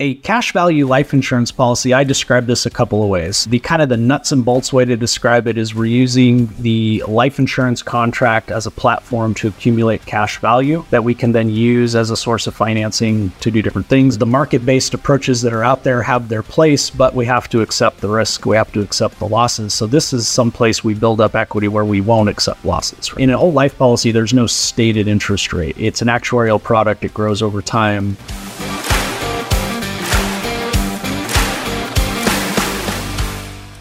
a cash value life insurance policy, I describe this a couple of ways. The kind of the nuts and bolts way to describe it is we're using the life insurance contract as a platform to accumulate cash value that we can then use as a source of financing to do different things. The market based approaches that are out there have their place, but we have to accept the risk. We have to accept the losses. So this is some place we build up equity where we won't accept losses. In a whole life policy, there's no stated interest rate. It's an actuarial product. It grows over time.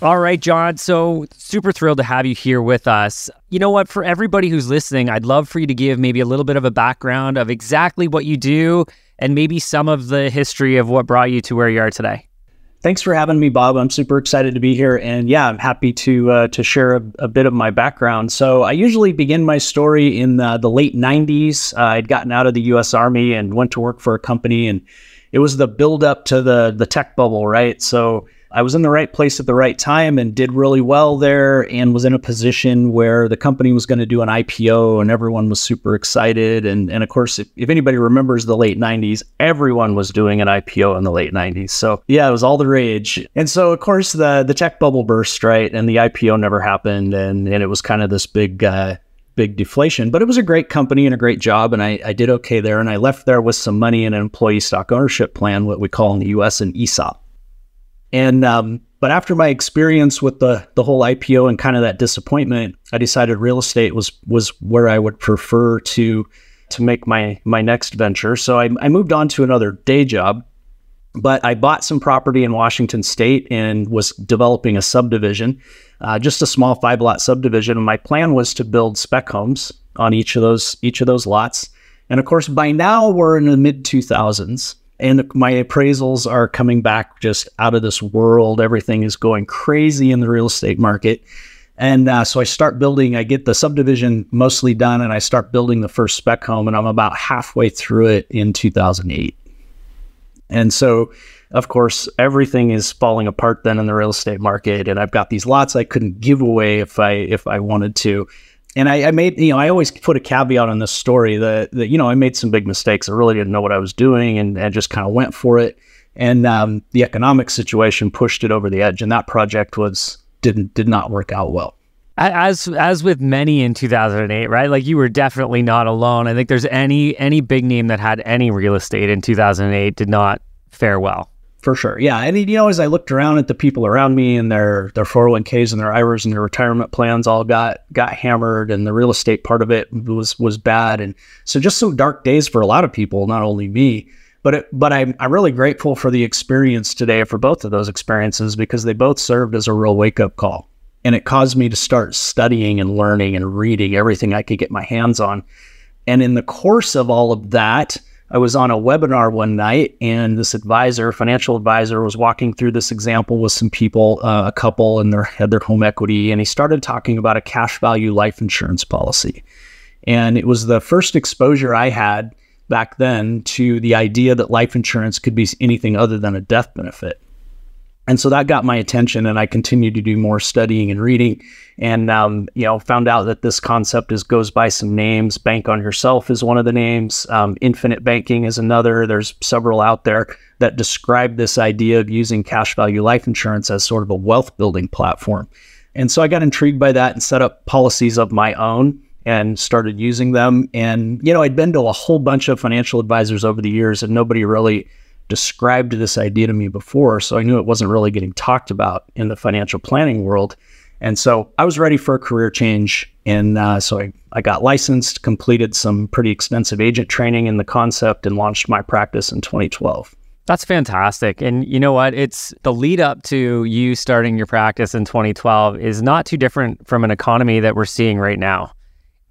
All right, John. So super thrilled to have you here with us. You know what? For everybody who's listening, I'd love for you to give maybe a little bit of a background of exactly what you do and maybe some of the history of what brought you to where you are today. Thanks for having me, Bob. I'm super excited to be here, and yeah, I'm happy to uh, to share a, a, bit of my background. So I usually begin my story in the, the late '90s. Uh, I'd gotten out of the U.S. Army and went to work for a company, and it was the build up to the the tech bubble, right? So I was in the right place at the right time and did really well there and was in a position where the company was going to do an IPO and everyone was super excited. And, and of course, if, if anybody remembers the late 90s, everyone was doing an IPO in the late 90s. So yeah, it was all the rage. And so, of course, the, the tech bubble burst, right? And the IPO never happened. And, and it was kind of this big, uh, big deflation, but it was a great company and a great job. And I, I did okay there. And I left there with some money in an employee stock ownership plan, what we call in the US an ESOP. And um, but after my experience with the the whole IPO and kind of that disappointment, I decided real estate was was where I would prefer to to make my my next venture. So I, I moved on to another day job, but I bought some property in Washington State and was developing a subdivision, uh, just a small five lot subdivision. And my plan was to build spec homes on each of those each of those lots. And of course, by now we're in the mid 2000s and my appraisals are coming back just out of this world. Everything is going crazy in the real estate market. And uh, so I start building, I get the subdivision mostly done, and I start building the first spec home, and I'm about halfway through it in 2008. And so, of course, everything is falling apart then in the real estate market, and I've got these lots I couldn't give away if I if I wanted to and I, I, made, you know, I always put a caveat on this story that, that, you know, I made some big mistakes. I really didn't know what I was doing and, and just kind of went for it. And um, the economic situation pushed it over the edge. And that project was, didn't, did not work out well. As, as with many in 2008, right? Like you were definitely not alone. I think there's any, any big name that had any real estate in 2008 did not fare well. For sure. Yeah. And, you know, as I looked around at the people around me and their, their 401ks and their IRAs and their retirement plans all got, got hammered and the real estate part of it was, was bad. And so just some dark days for a lot of people, not only me, but, it, but I'm, I'm really grateful for the experience today for both of those experiences because they both served as a real wake up call. And it caused me to start studying and learning and reading everything I could get my hands on. And in the course of all of that, I was on a webinar one night, and this advisor, financial advisor, was walking through this example with some people, uh, a couple, and they had their home equity, and he started talking about a cash value life insurance policy. And it was the first exposure I had back then to the idea that life insurance could be anything other than a death benefit. And so that got my attention, and I continued to do more studying and reading, and um, you know, found out that this concept is goes by some names. Bank on yourself is one of the names. Um, infinite banking is another. There's several out there that describe this idea of using cash value life insurance as sort of a wealth building platform. And so I got intrigued by that and set up policies of my own and started using them. And you know, I'd been to a whole bunch of financial advisors over the years, and nobody really described this idea to me before. So I knew it wasn't really getting talked about in the financial planning world. And so I was ready for a career change. And uh, so I, I got licensed, completed some pretty extensive agent training in the concept, and launched my practice in 2012. That's fantastic. And you know what? It's the lead up to you starting your practice in 2012 is not too different from an economy that we're seeing right now.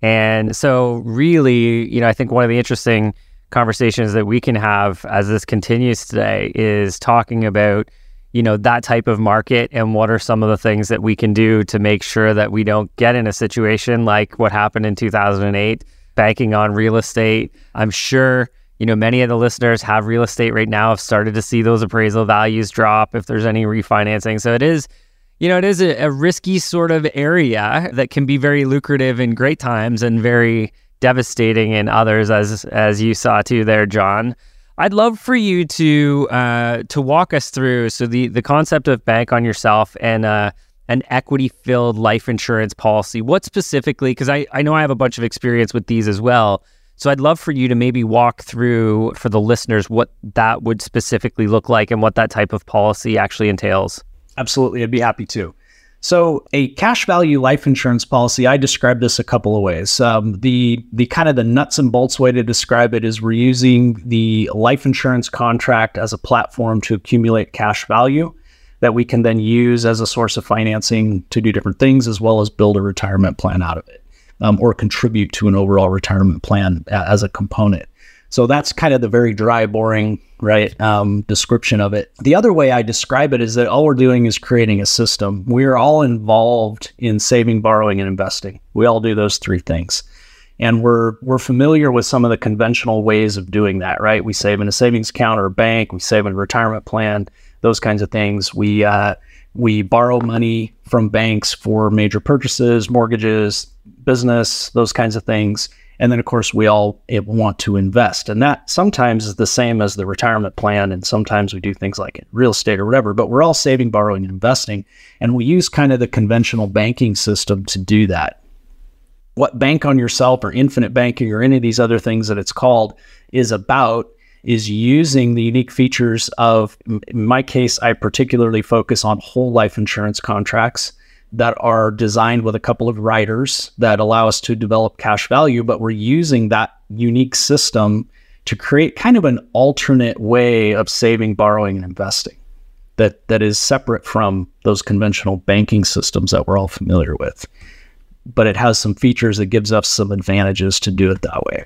And so, really, you know, I think one of the interesting conversations that we can have as this continues today is talking about you know that type of market and what are some of the things that we can do to make sure that we don't get in a situation like what happened in 2008 banking on real estate. I'm sure you know many of the listeners have real estate right now have started to see those appraisal values drop if there's any refinancing. So it is you know it is a, a risky sort of area that can be very lucrative in great times and very devastating in others, as as you saw too there, John. I'd love for you to uh, to walk us through so the the concept of bank on yourself and uh, an equity filled life insurance policy. What specifically? Because I I know I have a bunch of experience with these as well. So I'd love for you to maybe walk through for the listeners what that would specifically look like and what that type of policy actually entails. Absolutely, I'd be happy to. So, a cash value life insurance policy, I describe this a couple of ways. Um, the the kind of the nuts and bolts way to describe it is we're using the life insurance contract as a platform to accumulate cash value that we can then use as a source of financing to do different things, as well as build a retirement plan out of it, um, or contribute to an overall retirement plan as a component. So that's kind of the very dry, boring, right um, description of it. The other way I describe it is that all we're doing is creating a system. We're all involved in saving, borrowing, and investing. We all do those three things, and we're we're familiar with some of the conventional ways of doing that. Right? We save in a savings account or a bank. We save in a retirement plan. Those kinds of things. We uh, we borrow money from banks for major purchases, mortgages, business, those kinds of things and then, of course, we all eh, want to invest. And that sometimes is the same as the retirement plan. And sometimes we do things like real estate or whatever, but we're all saving, borrowing, and investing. And we use kind of the conventional banking system to do that. What Bank on Yourself or Infinite Banking or any of these other things that it's called is about is using the unique features of, in my case, I particularly focus on whole life insurance contracts that are designed with a couple of riders that allow us to develop cash value, but we're using that unique system to create kind of an alternate way of saving, borrowing, and investing that that is separate from those conventional banking systems that we're all familiar with. But it has some features that gives us some advantages to do it that way.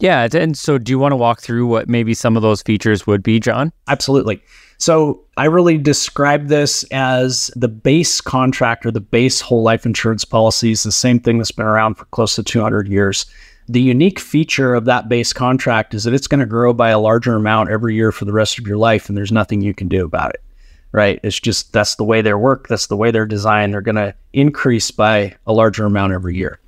Yeah, and so do you want to walk through what maybe some of those features would be, John? Absolutely. So I really describe this as the base contract or the base whole life insurance policy is the same thing that's been around for close to 200 years. The unique feature of that base contract is that it's going to grow by a larger amount every year for the rest of your life, and there's nothing you can do about it. Right? It's just that's the way they work. That's the way they're designed. They're going to increase by a larger amount every year.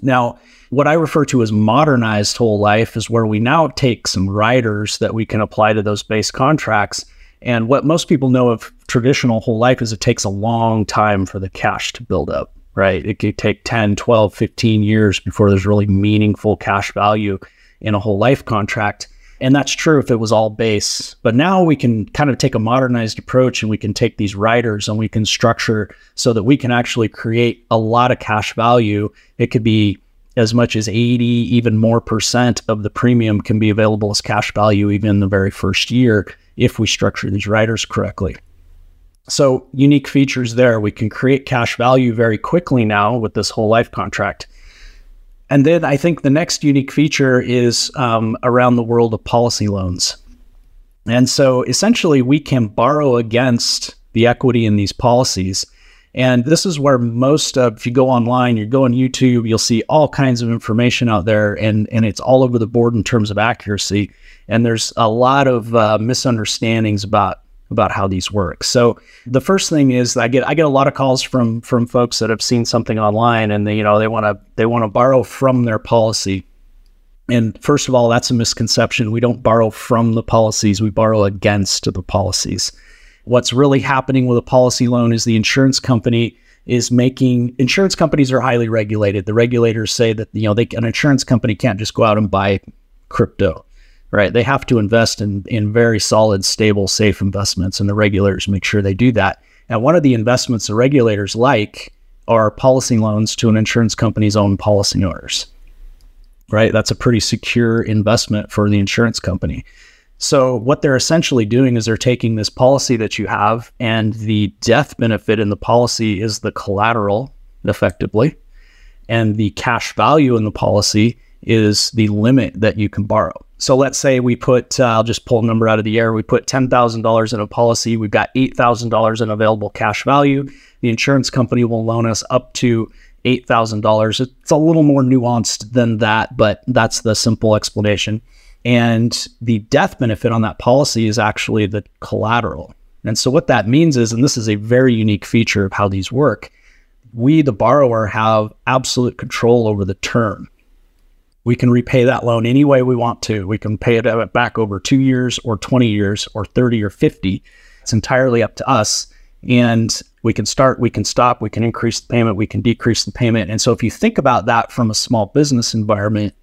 Now, what I refer to as modernized whole life is where we now take some riders that we can apply to those base contracts and what most people know of traditional whole life is it takes a long time for the cash to build up, right? It could take 10, 12, 15 years before there's really meaningful cash value in a whole life contract. And that's true if it was all base. But now we can kind of take a modernized approach and we can take these riders and we can structure so that we can actually create a lot of cash value. It could be as much as 80, even more percent of the premium can be available as cash value even in the very first year if we structure these riders correctly. So, unique features there. We can create cash value very quickly now with this whole life contract. And then I think the next unique feature is um, around the world of policy loans. And so essentially, we can borrow against the equity in these policies. And this is where most of, if you go online, you go on YouTube, you'll see all kinds of information out there, and, and it's all over the board in terms of accuracy and there's a lot of uh, misunderstandings about about how these work. So the first thing is I get I get a lot of calls from from folks that have seen something online and they you know they want to they want to borrow from their policy. And first of all, that's a misconception. We don't borrow from the policies, we borrow against the policies. What's really happening with a policy loan is the insurance company is making insurance companies are highly regulated. The regulators say that you know they an insurance company can't just go out and buy crypto right? They have to invest in, in very solid, stable, safe investments, and the regulators make sure they do that. And one of the investments the regulators like are policy loans to an insurance company's own policy owners, right? That's a pretty secure investment for the insurance company. So, what they're essentially doing is they're taking this policy that you have, and the death benefit in the policy is the collateral effectively, and the cash value in the policy is the limit that you can borrow. So let's say we put, uh, I'll just pull a number out of the air. We put $10,000 in a policy. We've got $8,000 in available cash value. The insurance company will loan us up to $8,000. It's a little more nuanced than that, but that's the simple explanation. And the death benefit on that policy is actually the collateral. And so what that means is, and this is a very unique feature of how these work, we, the borrower, have absolute control over the term we can repay that loan any way we want to. We can pay it back over two years or 20 years or 30 or 50. It's entirely up to us. And we can start, we can stop, we can increase the payment, we can decrease the payment. And so if you think about that from a small business environment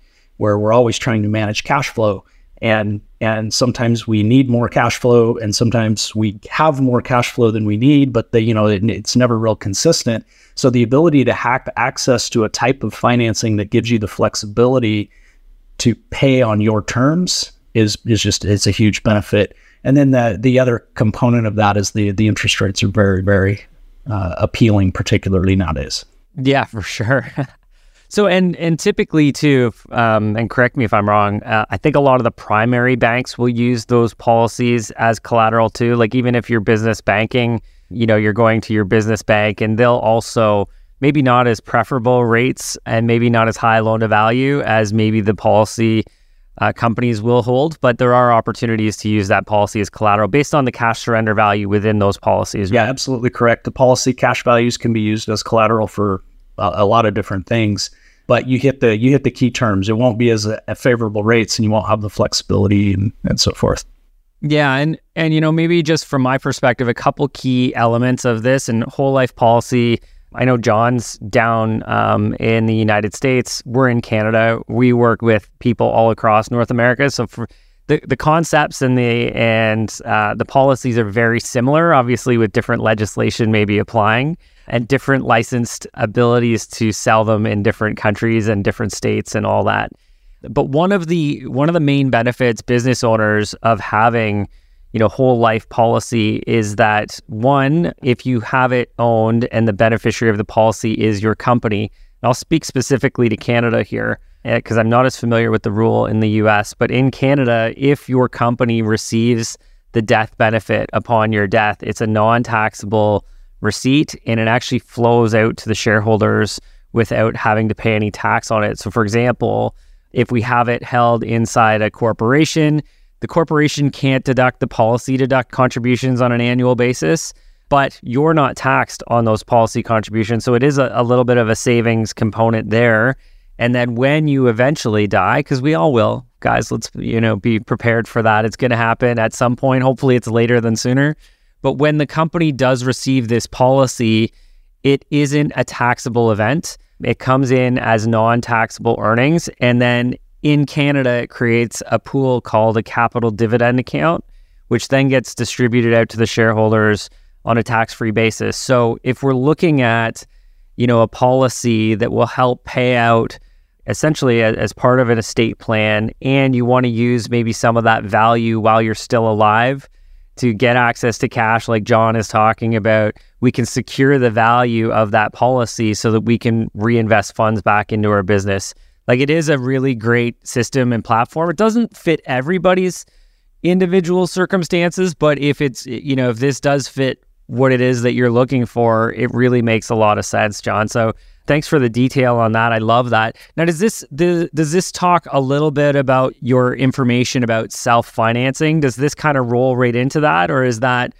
where we're always trying to manage cash flow, and and sometimes we need more cash flow and sometimes we have more cash flow than we need but the you know it, it's never real consistent. So the ability to hack access to a type of financing that gives you the flexibility to pay on your terms is is just it's a huge benefit. And then the the other component of that is the the interest rates are very very uh, appealing particularly nowadays. Yeah for sure So and and typically too, um, and correct me if I'm wrong. Uh, I think a lot of the primary banks will use those policies as collateral too. Like even if you're business banking, you know, you're going to your business bank, and they'll also maybe not as preferable rates and maybe not as high loan to value as maybe the policy uh, companies will hold, but there are opportunities to use that policy as collateral based on the cash surrender value within those policies. Yeah, absolutely correct. The policy cash values can be used as collateral for a, a lot of different things but you hit the you hit the key terms. It won't be as a, a favorable rates, and you won't have the flexibility and, and so forth. Yeah, and and you know maybe just from my perspective, a couple key elements of this and whole life policy. I know John's down um, in the United States. We're in Canada. We work with people all across North America. So for the, the concepts and the and uh, the policies are very similar, obviously with different legislation maybe applying and different licensed abilities to sell them in different countries and different states and all that. But one of the one of the main benefits business owners of having you know whole life policy is that one if you have it owned and the beneficiary of the policy is your company and I'll speak specifically to Canada here because eh, I'm not as familiar with the rule in the US but in Canada if your company receives the death benefit upon your death it's a non-taxable receipt and it actually flows out to the shareholders without having to pay any tax on it. So, for example, if we have it held inside a corporation, the corporation can't deduct the policy deduct contributions on an annual basis, but you're not taxed on those policy contributions. So, it is a, a little bit of a savings component there. And then when you eventually die, because we all will, guys, let's you know be prepared for that. It's going to happen at some point. Hopefully, it's later than sooner. But when the company does receive this policy, it isn't a taxable event. It comes in as non taxable earnings. And then in Canada, it creates a pool called a capital dividend account, which then gets distributed out to the shareholders on a tax free basis. So if we're looking at, you know, a policy that will help pay out essentially as, as part of an estate plan, and you want to use maybe some of that value while you're still alive, to get access to cash, like John is talking about, we can secure the value of that policy so that we can reinvest funds back into our business. Like it is a really great system and platform. It doesn't fit everybody's individual circumstances, but if it's, you know, if this does fit what it is that you're looking for, it really makes a lot of sense, John. So Thanks for the detail on that. I love that. Now, does this does, does this talk a little bit about your information about self financing? Does this kind of roll right into that, or is that?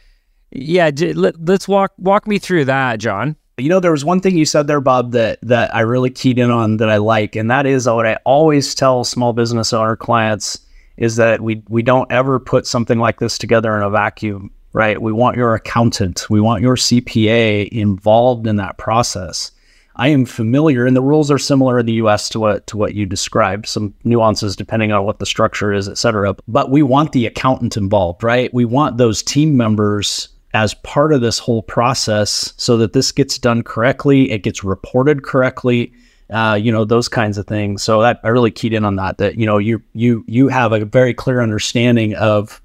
Yeah, let, let's walk walk me through that, John. You know, there was one thing you said there, Bob, that that I really keyed in on that I like, and that is what I always tell small business owner clients is that we we don't ever put something like this together in a vacuum, right? We want your accountant, we want your CPA involved in that process. I am familiar, and the rules are similar in the U.S. to what to what you described. Some nuances depending on what the structure is, et cetera. But we want the accountant involved, right? We want those team members as part of this whole process, so that this gets done correctly, it gets reported correctly. Uh, you know those kinds of things. So that I really keyed in on that. That you know you you you have a very clear understanding of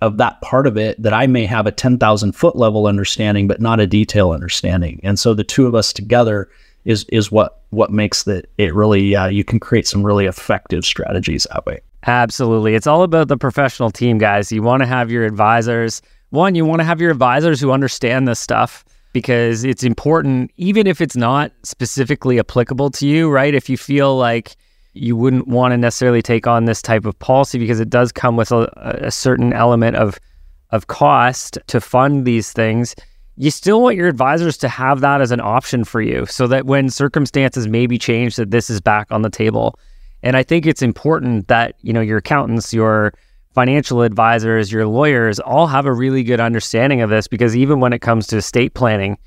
of that part of it that I may have a 10,000 foot level understanding, but not a detail understanding. And so the two of us together is is what what makes that it really uh, you can create some really effective strategies that way. Absolutely, it's all about the professional team, guys. You want to have your advisors. One, you want to have your advisors who understand this stuff because it's important, even if it's not specifically applicable to you, right? If you feel like you wouldn't want to necessarily take on this type of policy because it does come with a, a certain element of of cost to fund these things. You still want your advisors to have that as an option for you so that when circumstances maybe change that this is back on the table. And I think it's important that, you know, your accountants, your financial advisors, your lawyers all have a really good understanding of this because even when it comes to estate planning,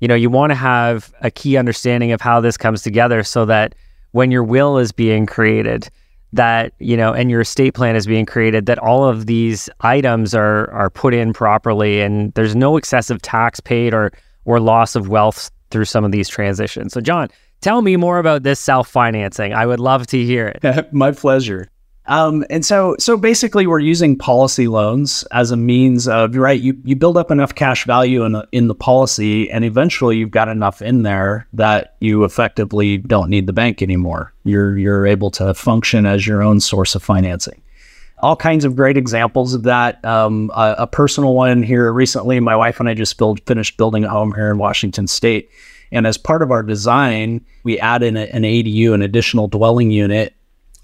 you know, you want to have a key understanding of how this comes together so that when your will is being created, that, you know, and your estate plan is being created, that all of these items are are put in properly and there's no excessive tax paid or or loss of wealth through some of these transitions. So John, tell me more about this self-financing. I would love to hear it. My pleasure. Um, and so, so basically, we're using policy loans as a means of right. You you build up enough cash value in the, in the policy, and eventually you've got enough in there that you effectively don't need the bank anymore. You're you're able to function as your own source of financing. All kinds of great examples of that. Um, a, a, personal one here recently. My wife and I just build, finished building a home here in Washington State, and as part of our design, we added an, an ADU, an additional dwelling unit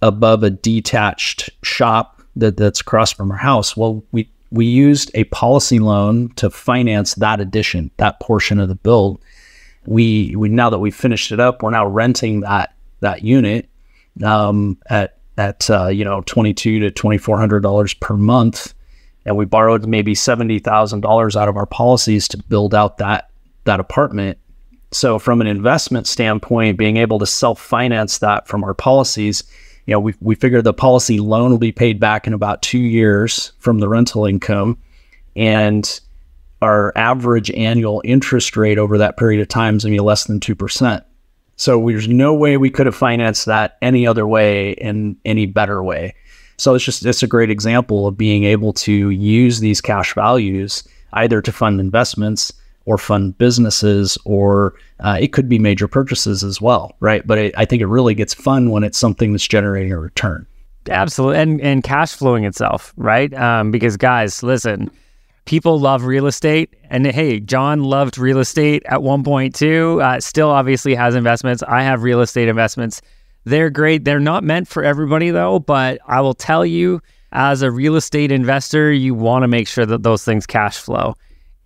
above a detached shop that, that's across from our house. Well, we we used a policy loan to finance that addition, that portion of the build. We we now that we've finished it up, we're now renting that that unit um, at at uh, you know twenty two to twenty four hundred dollars per month, and we borrowed maybe seventy thousand dollars out of our policies to build out that that apartment. So from an investment standpoint, being able to self finance that from our policies you know, we, we figure the policy loan will be paid back in about two years from the rental income. And our average annual interest rate over that period of time is going to be less than 2%. So there's no way we could have financed that any other way in any better way. So it's just it's a great example of being able to use these cash values either to fund investments or fund businesses, or uh, it could be major purchases as well, right? But it, I think it really gets fun when it's something that's generating a return. Absolutely, and and cash flowing itself, right? Um, because guys, listen, people love real estate, and hey, John loved real estate at one point too. Uh, still, obviously, has investments. I have real estate investments. They're great. They're not meant for everybody though, but I will tell you, as a real estate investor, you want to make sure that those things cash flow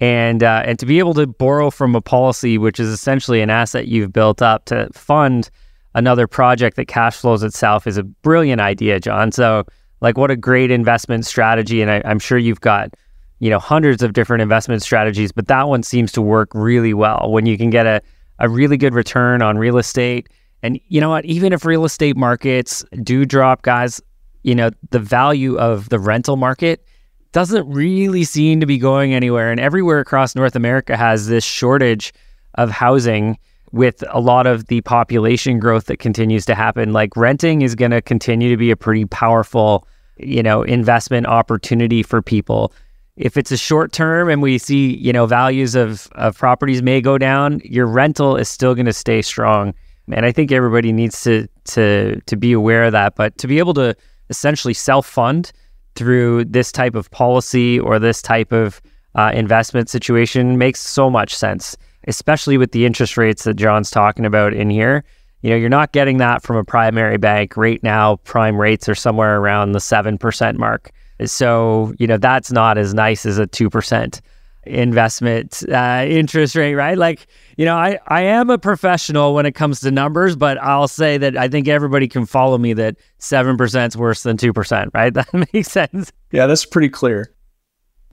and uh, and to be able to borrow from a policy, which is essentially an asset you've built up to fund another project that cash flows itself, is a brilliant idea, John. So, like, what a great investment strategy, and I, I'm sure you've got you know hundreds of different investment strategies, but that one seems to work really well when you can get a a really good return on real estate. And you know what? Even if real estate markets do drop, guys, you know the value of the rental market doesn't really seem to be going anywhere. And everywhere across North America has this shortage of housing with a lot of the population growth that continues to happen. Like renting is going to continue to be a pretty powerful, you know, investment opportunity for people. If it's a short term and we see, you know, values of, of properties may go down, your rental is still going to stay strong. And I think everybody needs to to to be aware of that. But to be able to essentially self fund through this type of policy or this type of uh, investment situation makes so much sense, especially with the interest rates that John's talking about in here. You know, you're not getting that from a primary bank right now. Prime rates are somewhere around the 7% mark. So, you know, that's not as nice as a 2% investment uh, interest rate, right? Like, you know, I, I am a professional when it comes to numbers, but I'll say that I think everybody can follow me that 7% is worse than 2%, right? That makes sense. Yeah, that's pretty clear.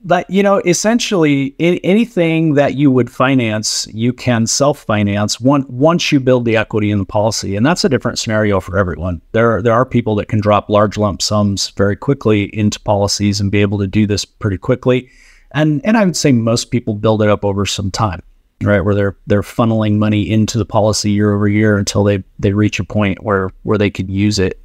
But, you know, essentially in, anything that you would finance, you can self finance once you build the equity in the policy. And that's a different scenario for everyone. There, there are people that can drop large lump sums very quickly into policies and be able to do this pretty quickly and and I would say most people build it up over some time, right? Where they're they're funneling money into the policy year over year until they they reach a point where where they could use it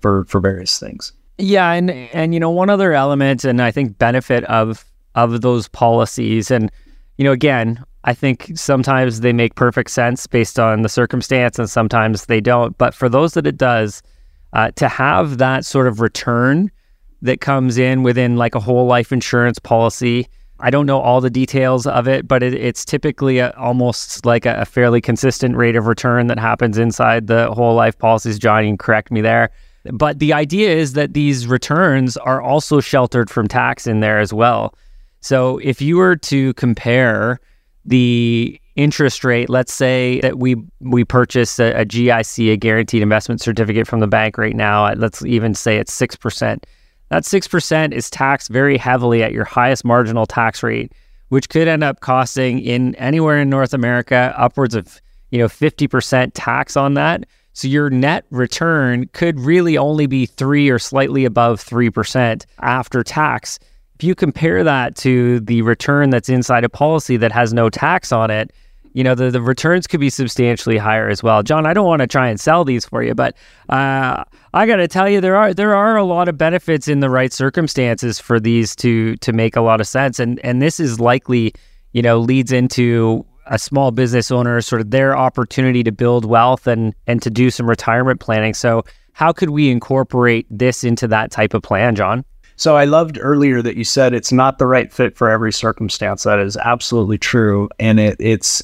for for various things. Yeah, and and you know one other element, and I think benefit of of those policies, and you know again, I think sometimes they make perfect sense based on the circumstance, and sometimes they don't. But for those that it does, uh, to have that sort of return that comes in within like a whole life insurance policy. I don't know all the details of it, but it, it's typically a, almost like a, a, fairly consistent rate of return that happens inside the whole life policies. Johnny, can correct me there. But the idea is that these returns are also sheltered from tax in there as well. So if you were to compare the interest rate, let's say that we we purchase a, a GIC, a guaranteed investment certificate from the bank right now, let's even say it's 6%. That 6% is taxed very heavily at your highest marginal tax rate, which could end up costing in anywhere in North America upwards of, you know, 50% tax on that. So your net return could really only be 3 or slightly above 3% after tax. If you compare that to the return that's inside a policy that has no tax on it, you know, the, the returns could be substantially higher as well. John, I don't want to try and sell these for you, but uh, I got to tell you, there are there are a lot of benefits in the right circumstances for these to to make a lot of sense, and and this is likely, you know, leads into a small business owner sort of their opportunity to build wealth and and to do some retirement planning. So, how could we incorporate this into that type of plan, John? So I loved earlier that you said it's not the right fit for every circumstance. That is absolutely true, and it, it's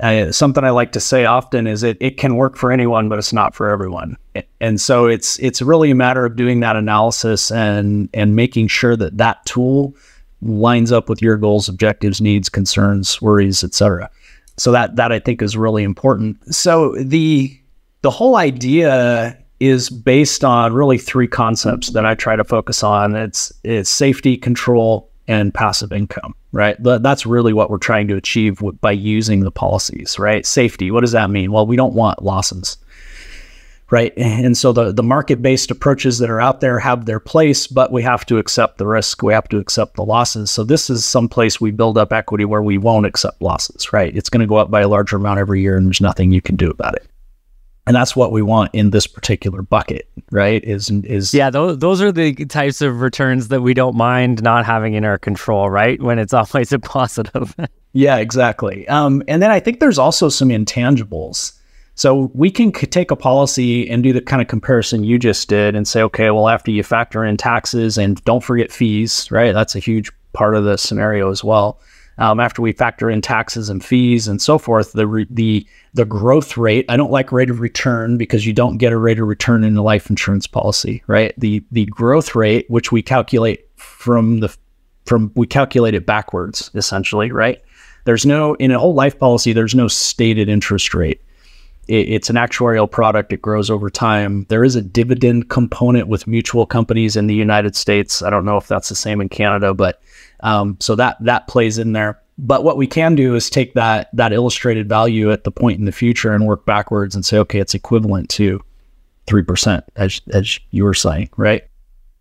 uh, something I like to say often is it it can work for anyone, but it's not for everyone. And so it's it's really a matter of doing that analysis and and making sure that that tool lines up with your goals, objectives, needs, concerns, worries, etc. So that that I think is really important. So the the whole idea is based on really three concepts that I try to focus on. It's it's safety, control, and passive income, right? That's really what we're trying to achieve by using the policies, right? Safety, what does that mean? Well, we don't want losses, right? And so the, the market based approaches that are out there have their place, but we have to accept the risk. We have to accept the losses. So this is some place we build up equity where we won't accept losses, right? It's going to go up by a larger amount every year and there's nothing you can do about it and that's what we want in this particular bucket right? Is is yeah those, those are the types of returns that we don't mind not having in our control right? When it's always a positive. Yeah exactly. Um, and then i think there's also some intangibles. So we can c- take a policy and do the kind of comparison you just did and say okay well after you factor in taxes and don't forget fees right? That's a huge part of the scenario as well um, after we factor in taxes and fees and so forth, the re- the the growth rate. I don't like rate of return because you don't get a rate of return in a life insurance policy, right? The the growth rate, which we calculate from the from we calculate it backwards essentially, right? There's no in a whole life policy. There's no stated interest rate. it's an actuarial product. It grows over time. There is a dividend component with mutual companies in the United States. I don't know if that's the same in Canada, but um, so that that plays in there. But what we can do is take that that illustrated value at the point in the future and work backwards and say, okay, it's equivalent to three percent, as as you were saying, right?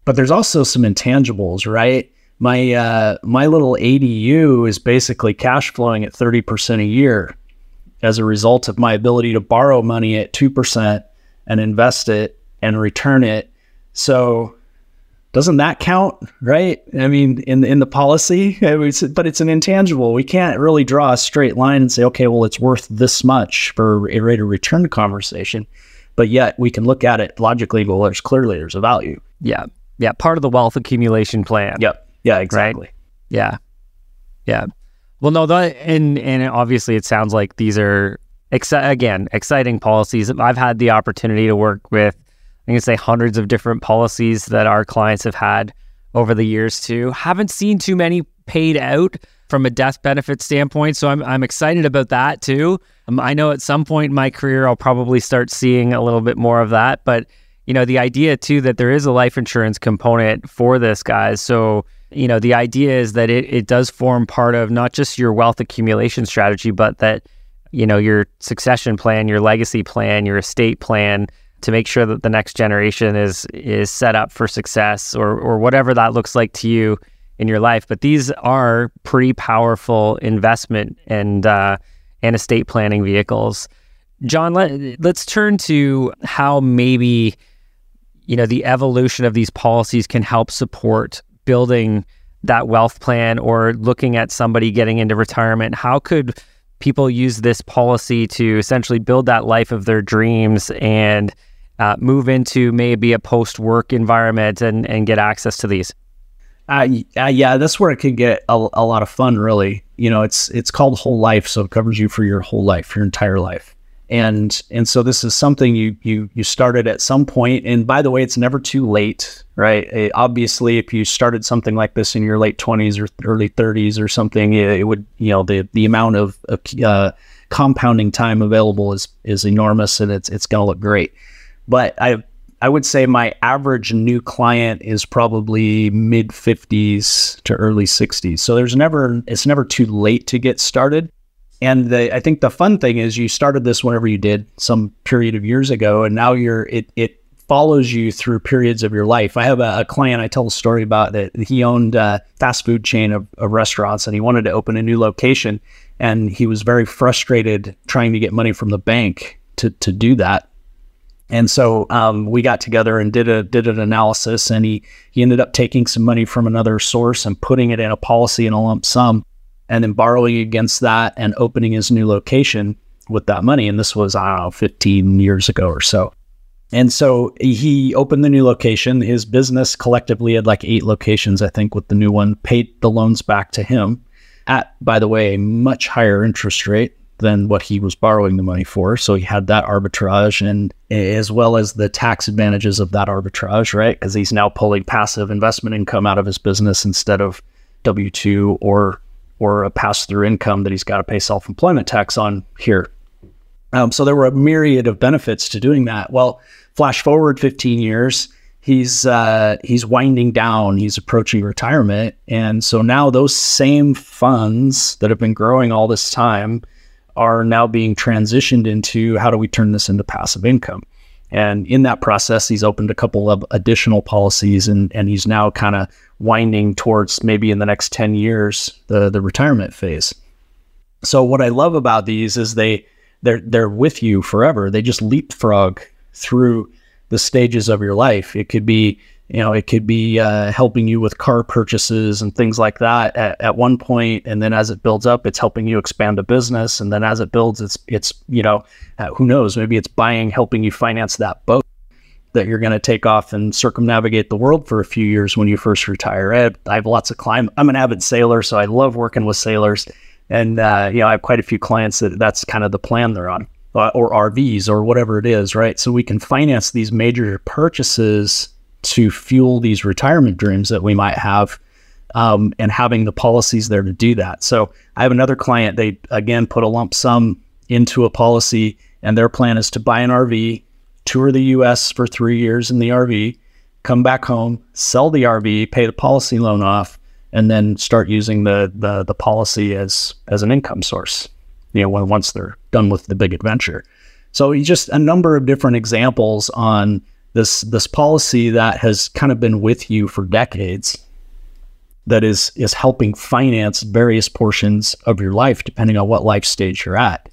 But there's also some intangibles, right? My uh, my little ADU is basically cash flowing at thirty percent a year as a result of my ability to borrow money at two percent and invest it and return it. So doesn't that count, right? I mean, in in the policy, but it's an intangible. We can't really draw a straight line and say, okay, well, it's worth this much for a rate of return conversation. But yet, we can look at it logically. Well, there's clearly there's a value. Yeah, yeah, part of the wealth accumulation plan. Yep. Yeah, exactly. Right? Yeah, yeah. Well, no, that and and obviously, it sounds like these are exci- again exciting policies. I've had the opportunity to work with I can say hundreds of different policies that our clients have had over the years too. Haven't seen too many paid out from a death benefit standpoint, so I'm I'm excited about that too. Um, I know at some point in my career I'll probably start seeing a little bit more of that, but you know the idea too that there is a life insurance component for this, guys. So you know the idea is that it it does form part of not just your wealth accumulation strategy, but that you know your succession plan, your legacy plan, your estate plan to make sure that the next generation is is set up for success or or whatever that looks like to you in your life. But these are pretty powerful investment and uh, and estate planning vehicles. John, let, let's turn to how maybe you know the evolution of these policies can help support building that wealth plan or looking at somebody getting into retirement. How could people use this policy to essentially build that life of their dreams and uh, move into maybe a post work environment and, and get access to these? Uh, uh, yeah, that's where it can get a, a, lot of fun. Really, you know, it's it's called whole life, so it covers you for your whole life, your entire life. and and so this is something you you you started at some point and by the way it's never too late right it, obviously if you started something like this in your late 20s or early 30s or something it, it would you know the the amount of uh, compounding time available is is enormous and it's it's going to look great but i I would say my average new client is probably mid 50s to early 60s. So there's never it's never too late to get started. And the, I think the fun thing is you started this whenever you did some period of years ago, and now you're it it follows you through periods of your life. I have a, a client I tell a story about that he owned a fast food chain of, of restaurants, and he wanted to open a new location, and he was very frustrated trying to get money from the bank to to do that. And so um, we got together and did a did an analysis, and he he ended up taking some money from another source and putting it in a policy in a lump sum and then borrowing against that and opening his new location with that money. And this was, I don't know, 15 years ago or so. And so he opened the new location. His business collectively had like eight locations, I think, with the new one, paid the loans back to him at, by the way, a much higher interest rate than what he was borrowing the money for. So he had that arbitrage and as well as the tax advantages of that arbitrage, right? Because he's now pulling passive investment income out of his business instead of W 2 or or a pass through income that he's got to pay self employment tax on here. Um, so there were a myriad of benefits to doing that. Well, flash forward 15 years, he's uh, he's winding down. He's approaching retirement, and so now those same funds that have been growing all this time are now being transitioned into how do we turn this into passive income. And in that process, he's opened a couple of additional policies, and and he's now kind of winding towards maybe in the next 10 years the the retirement phase. So what I love about these is they they're they're with you forever. They just leapfrog through the stages of your life. It could be you know it could be uh, helping you with car purchases and things like that at, at one point, and then as it builds up, it's helping you expand a business, and then as it builds, it's it's you know uh, who knows maybe it's buying helping you finance that boat that you're going to take off and circumnavigate the world for a few years when you first retire. I have, lots of climb. I'm an avid sailor, so I love working with sailors, and uh, you know I have quite a few clients that that's kind of the plan they're on, or RVs or whatever it is, right? So we can finance these major purchases to fuel these retirement dreams that we might have. Um, and having the policies there to do that. So I have another client. They again put a lump sum into a policy, and their plan is to buy an RV, tour the US for three years in the RV, come back home, sell the RV, pay the policy loan off, and then start using the the, the policy as as an income source. You know, once they're done with the big adventure. So just a number of different examples on this this policy that has kind of been with you for decades that is is helping finance various portions of your life depending on what life stage you're at.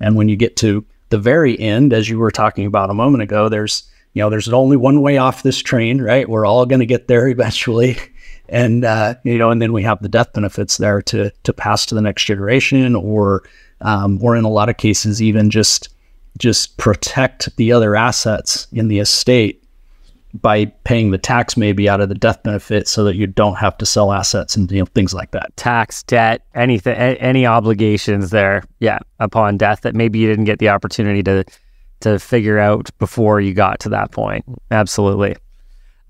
And when you get to the very end, as you were talking about a moment ago, there's you know there's only one way off this train, right? We're all going to get there eventually, and uh, you know, and then we have the death benefits there to to pass to the next generation, or um, or in a lot of cases even just just protect the other assets in the estate by paying the tax maybe out of the death benefit so that you don't have to sell assets and you know things like that. Tax debt anything any obligations there yeah upon death that maybe you didn't get the opportunity to to figure out before you got to that point. Absolutely.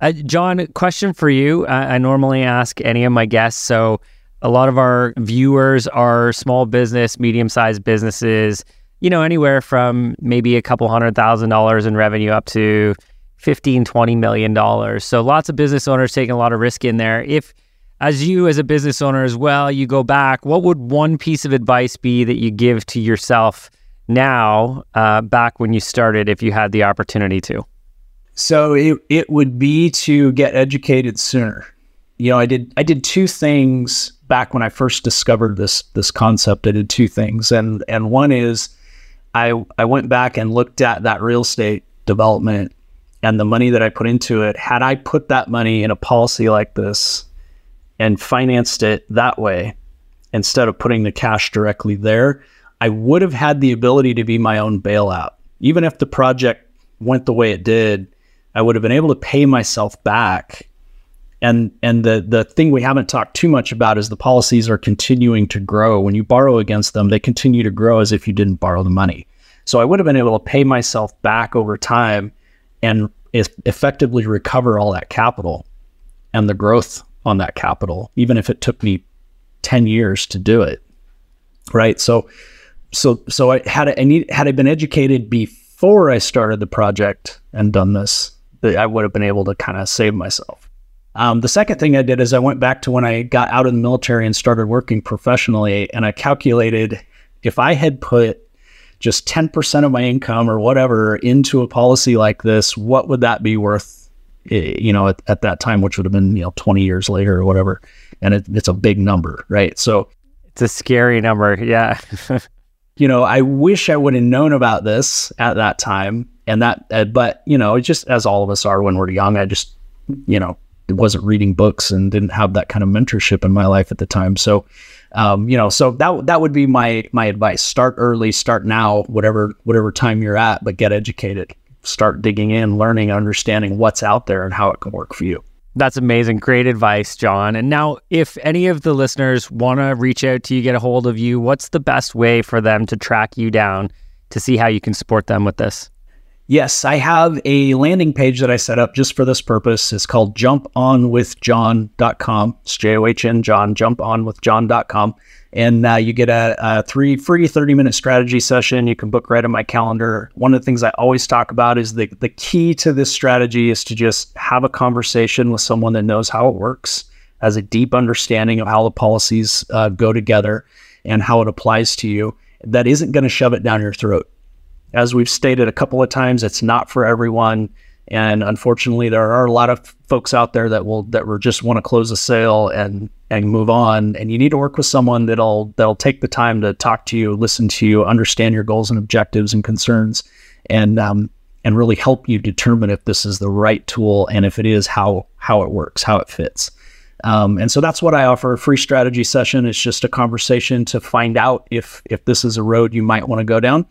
Uh, john question for you. Uh, i normally ask any of my guests. So a lot of our viewers are small business medium-sized businesses you know anywhere from maybe a couple hundred thousand dollars in revenue up to 15 20 million dollars. So lots of business owners taking a lot of risk in there. If as you as a business owner as well you go back what would one piece of advice be that you give to yourself now uh, back when you started if you had the opportunity to? So it, it would be to get educated sooner. You know i did i did two things back when i first discovered this this concept. I did two things. And and one is i i went back and looked at that real estate development and the money that I put into it, had I put that money in a policy like this and financed it that way instead of putting the cash directly there, I would have had the ability to be my own bailout. Even if the project went the way it did, I would have been able to pay myself back. And and the the thing we haven't talked too much about is the policies are continuing to grow. When you borrow against them, they continue to grow as if you didn't borrow the money. So I would have been able to pay myself back over time and effectively recover all that capital and the growth on that capital, even if it took me 10 years to do it. Right. So, so, so I had, I need, had I been educated before I started the project and done this, that I would have been able to kind of save myself. Um, the second thing I did is I went back to when I got out of the military and started working professionally, and I calculated if I had put just 10% of my income or whatever into a policy like this, what would that be worth, eh, you know, at, at that time, which would have been, you know, 20 years later or whatever. And it, it's a big number, right? So it's a scary number. Yeah. you know, I wish I would have known about this at that time. And that, uh, but, you know, just as all of us are when we're young, I just, you know, wasn't reading books and didn't have that kind of mentorship in my life at the time. So, um, you know, so that that would be my my advice. Start early, start now, whatever whatever time you're at, but get educated. Start digging in, learning, understanding what's out there and how it can work for you. That's amazing. Great advice, John. And now, if any of the listeners want to reach out to you, get a hold of you, what's the best way for them to track you down to see how you can support them with this? Yes, I have a landing page that I set up just for this purpose. It's called jumponwithjohn.com. It's J O H N John, jumponwithjohn.com. And uh, you get a, a, three free 30 minute strategy session. You can book right in my calendar. One of the things I always talk about is the, the key to this strategy is to just have a conversation with someone that knows how it works, has a deep understanding of how the policies uh, go together and how it applies to you, that isn't going to shove it down your throat as we've stated a couple of times, it's not for everyone. And unfortunately, there are a lot of folks out there that will that will just want to close a sale and and move on. And you need to work with someone that'll that'll take the time to talk to you, listen to you, understand your goals and objectives and concerns, and um, and really help you determine if this is the right tool and if it is how how it works, how it fits. Um, and so that's what I offer. A free strategy session. It's just a conversation to find out if if this is a road you might want to go down.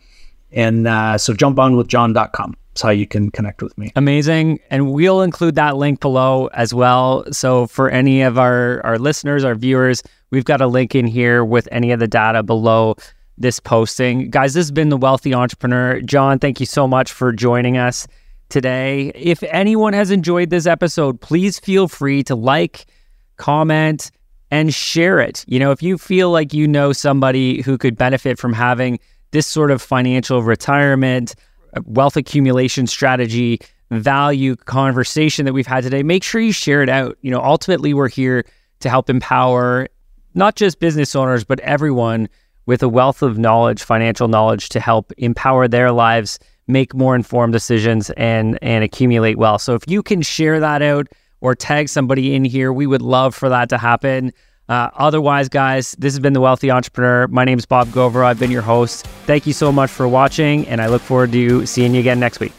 And uh, so jumponwithjohn.com. That's how you can connect with me. Amazing. And we'll include that link below as well. So for any of our, our listeners, our viewers, we've got a link in here with any of the data below this posting. Guys, this has been The Wealthy Entrepreneur. John, thank you so much for joining us today. If anyone has enjoyed this episode, please feel free to like, comment, and share it. You know, if you feel like you know somebody who could benefit from having this sort of financial retirement, wealth accumulation strategy, value conversation that we've had today, make sure you share it out. You know, ultimately, we're here to help empower not just business owners, but everyone with a wealth of knowledge, financial knowledge to help empower their lives, make more informed decisions and and accumulate wealth. So if you can share that out or tag somebody in here, we would love for that to happen. Uh, otherwise, guys, this has been The Wealthy Entrepreneur. My name is Bob Gauvreau. I've been your host. Thank you so much for watching, and I look forward to seeing you again next week.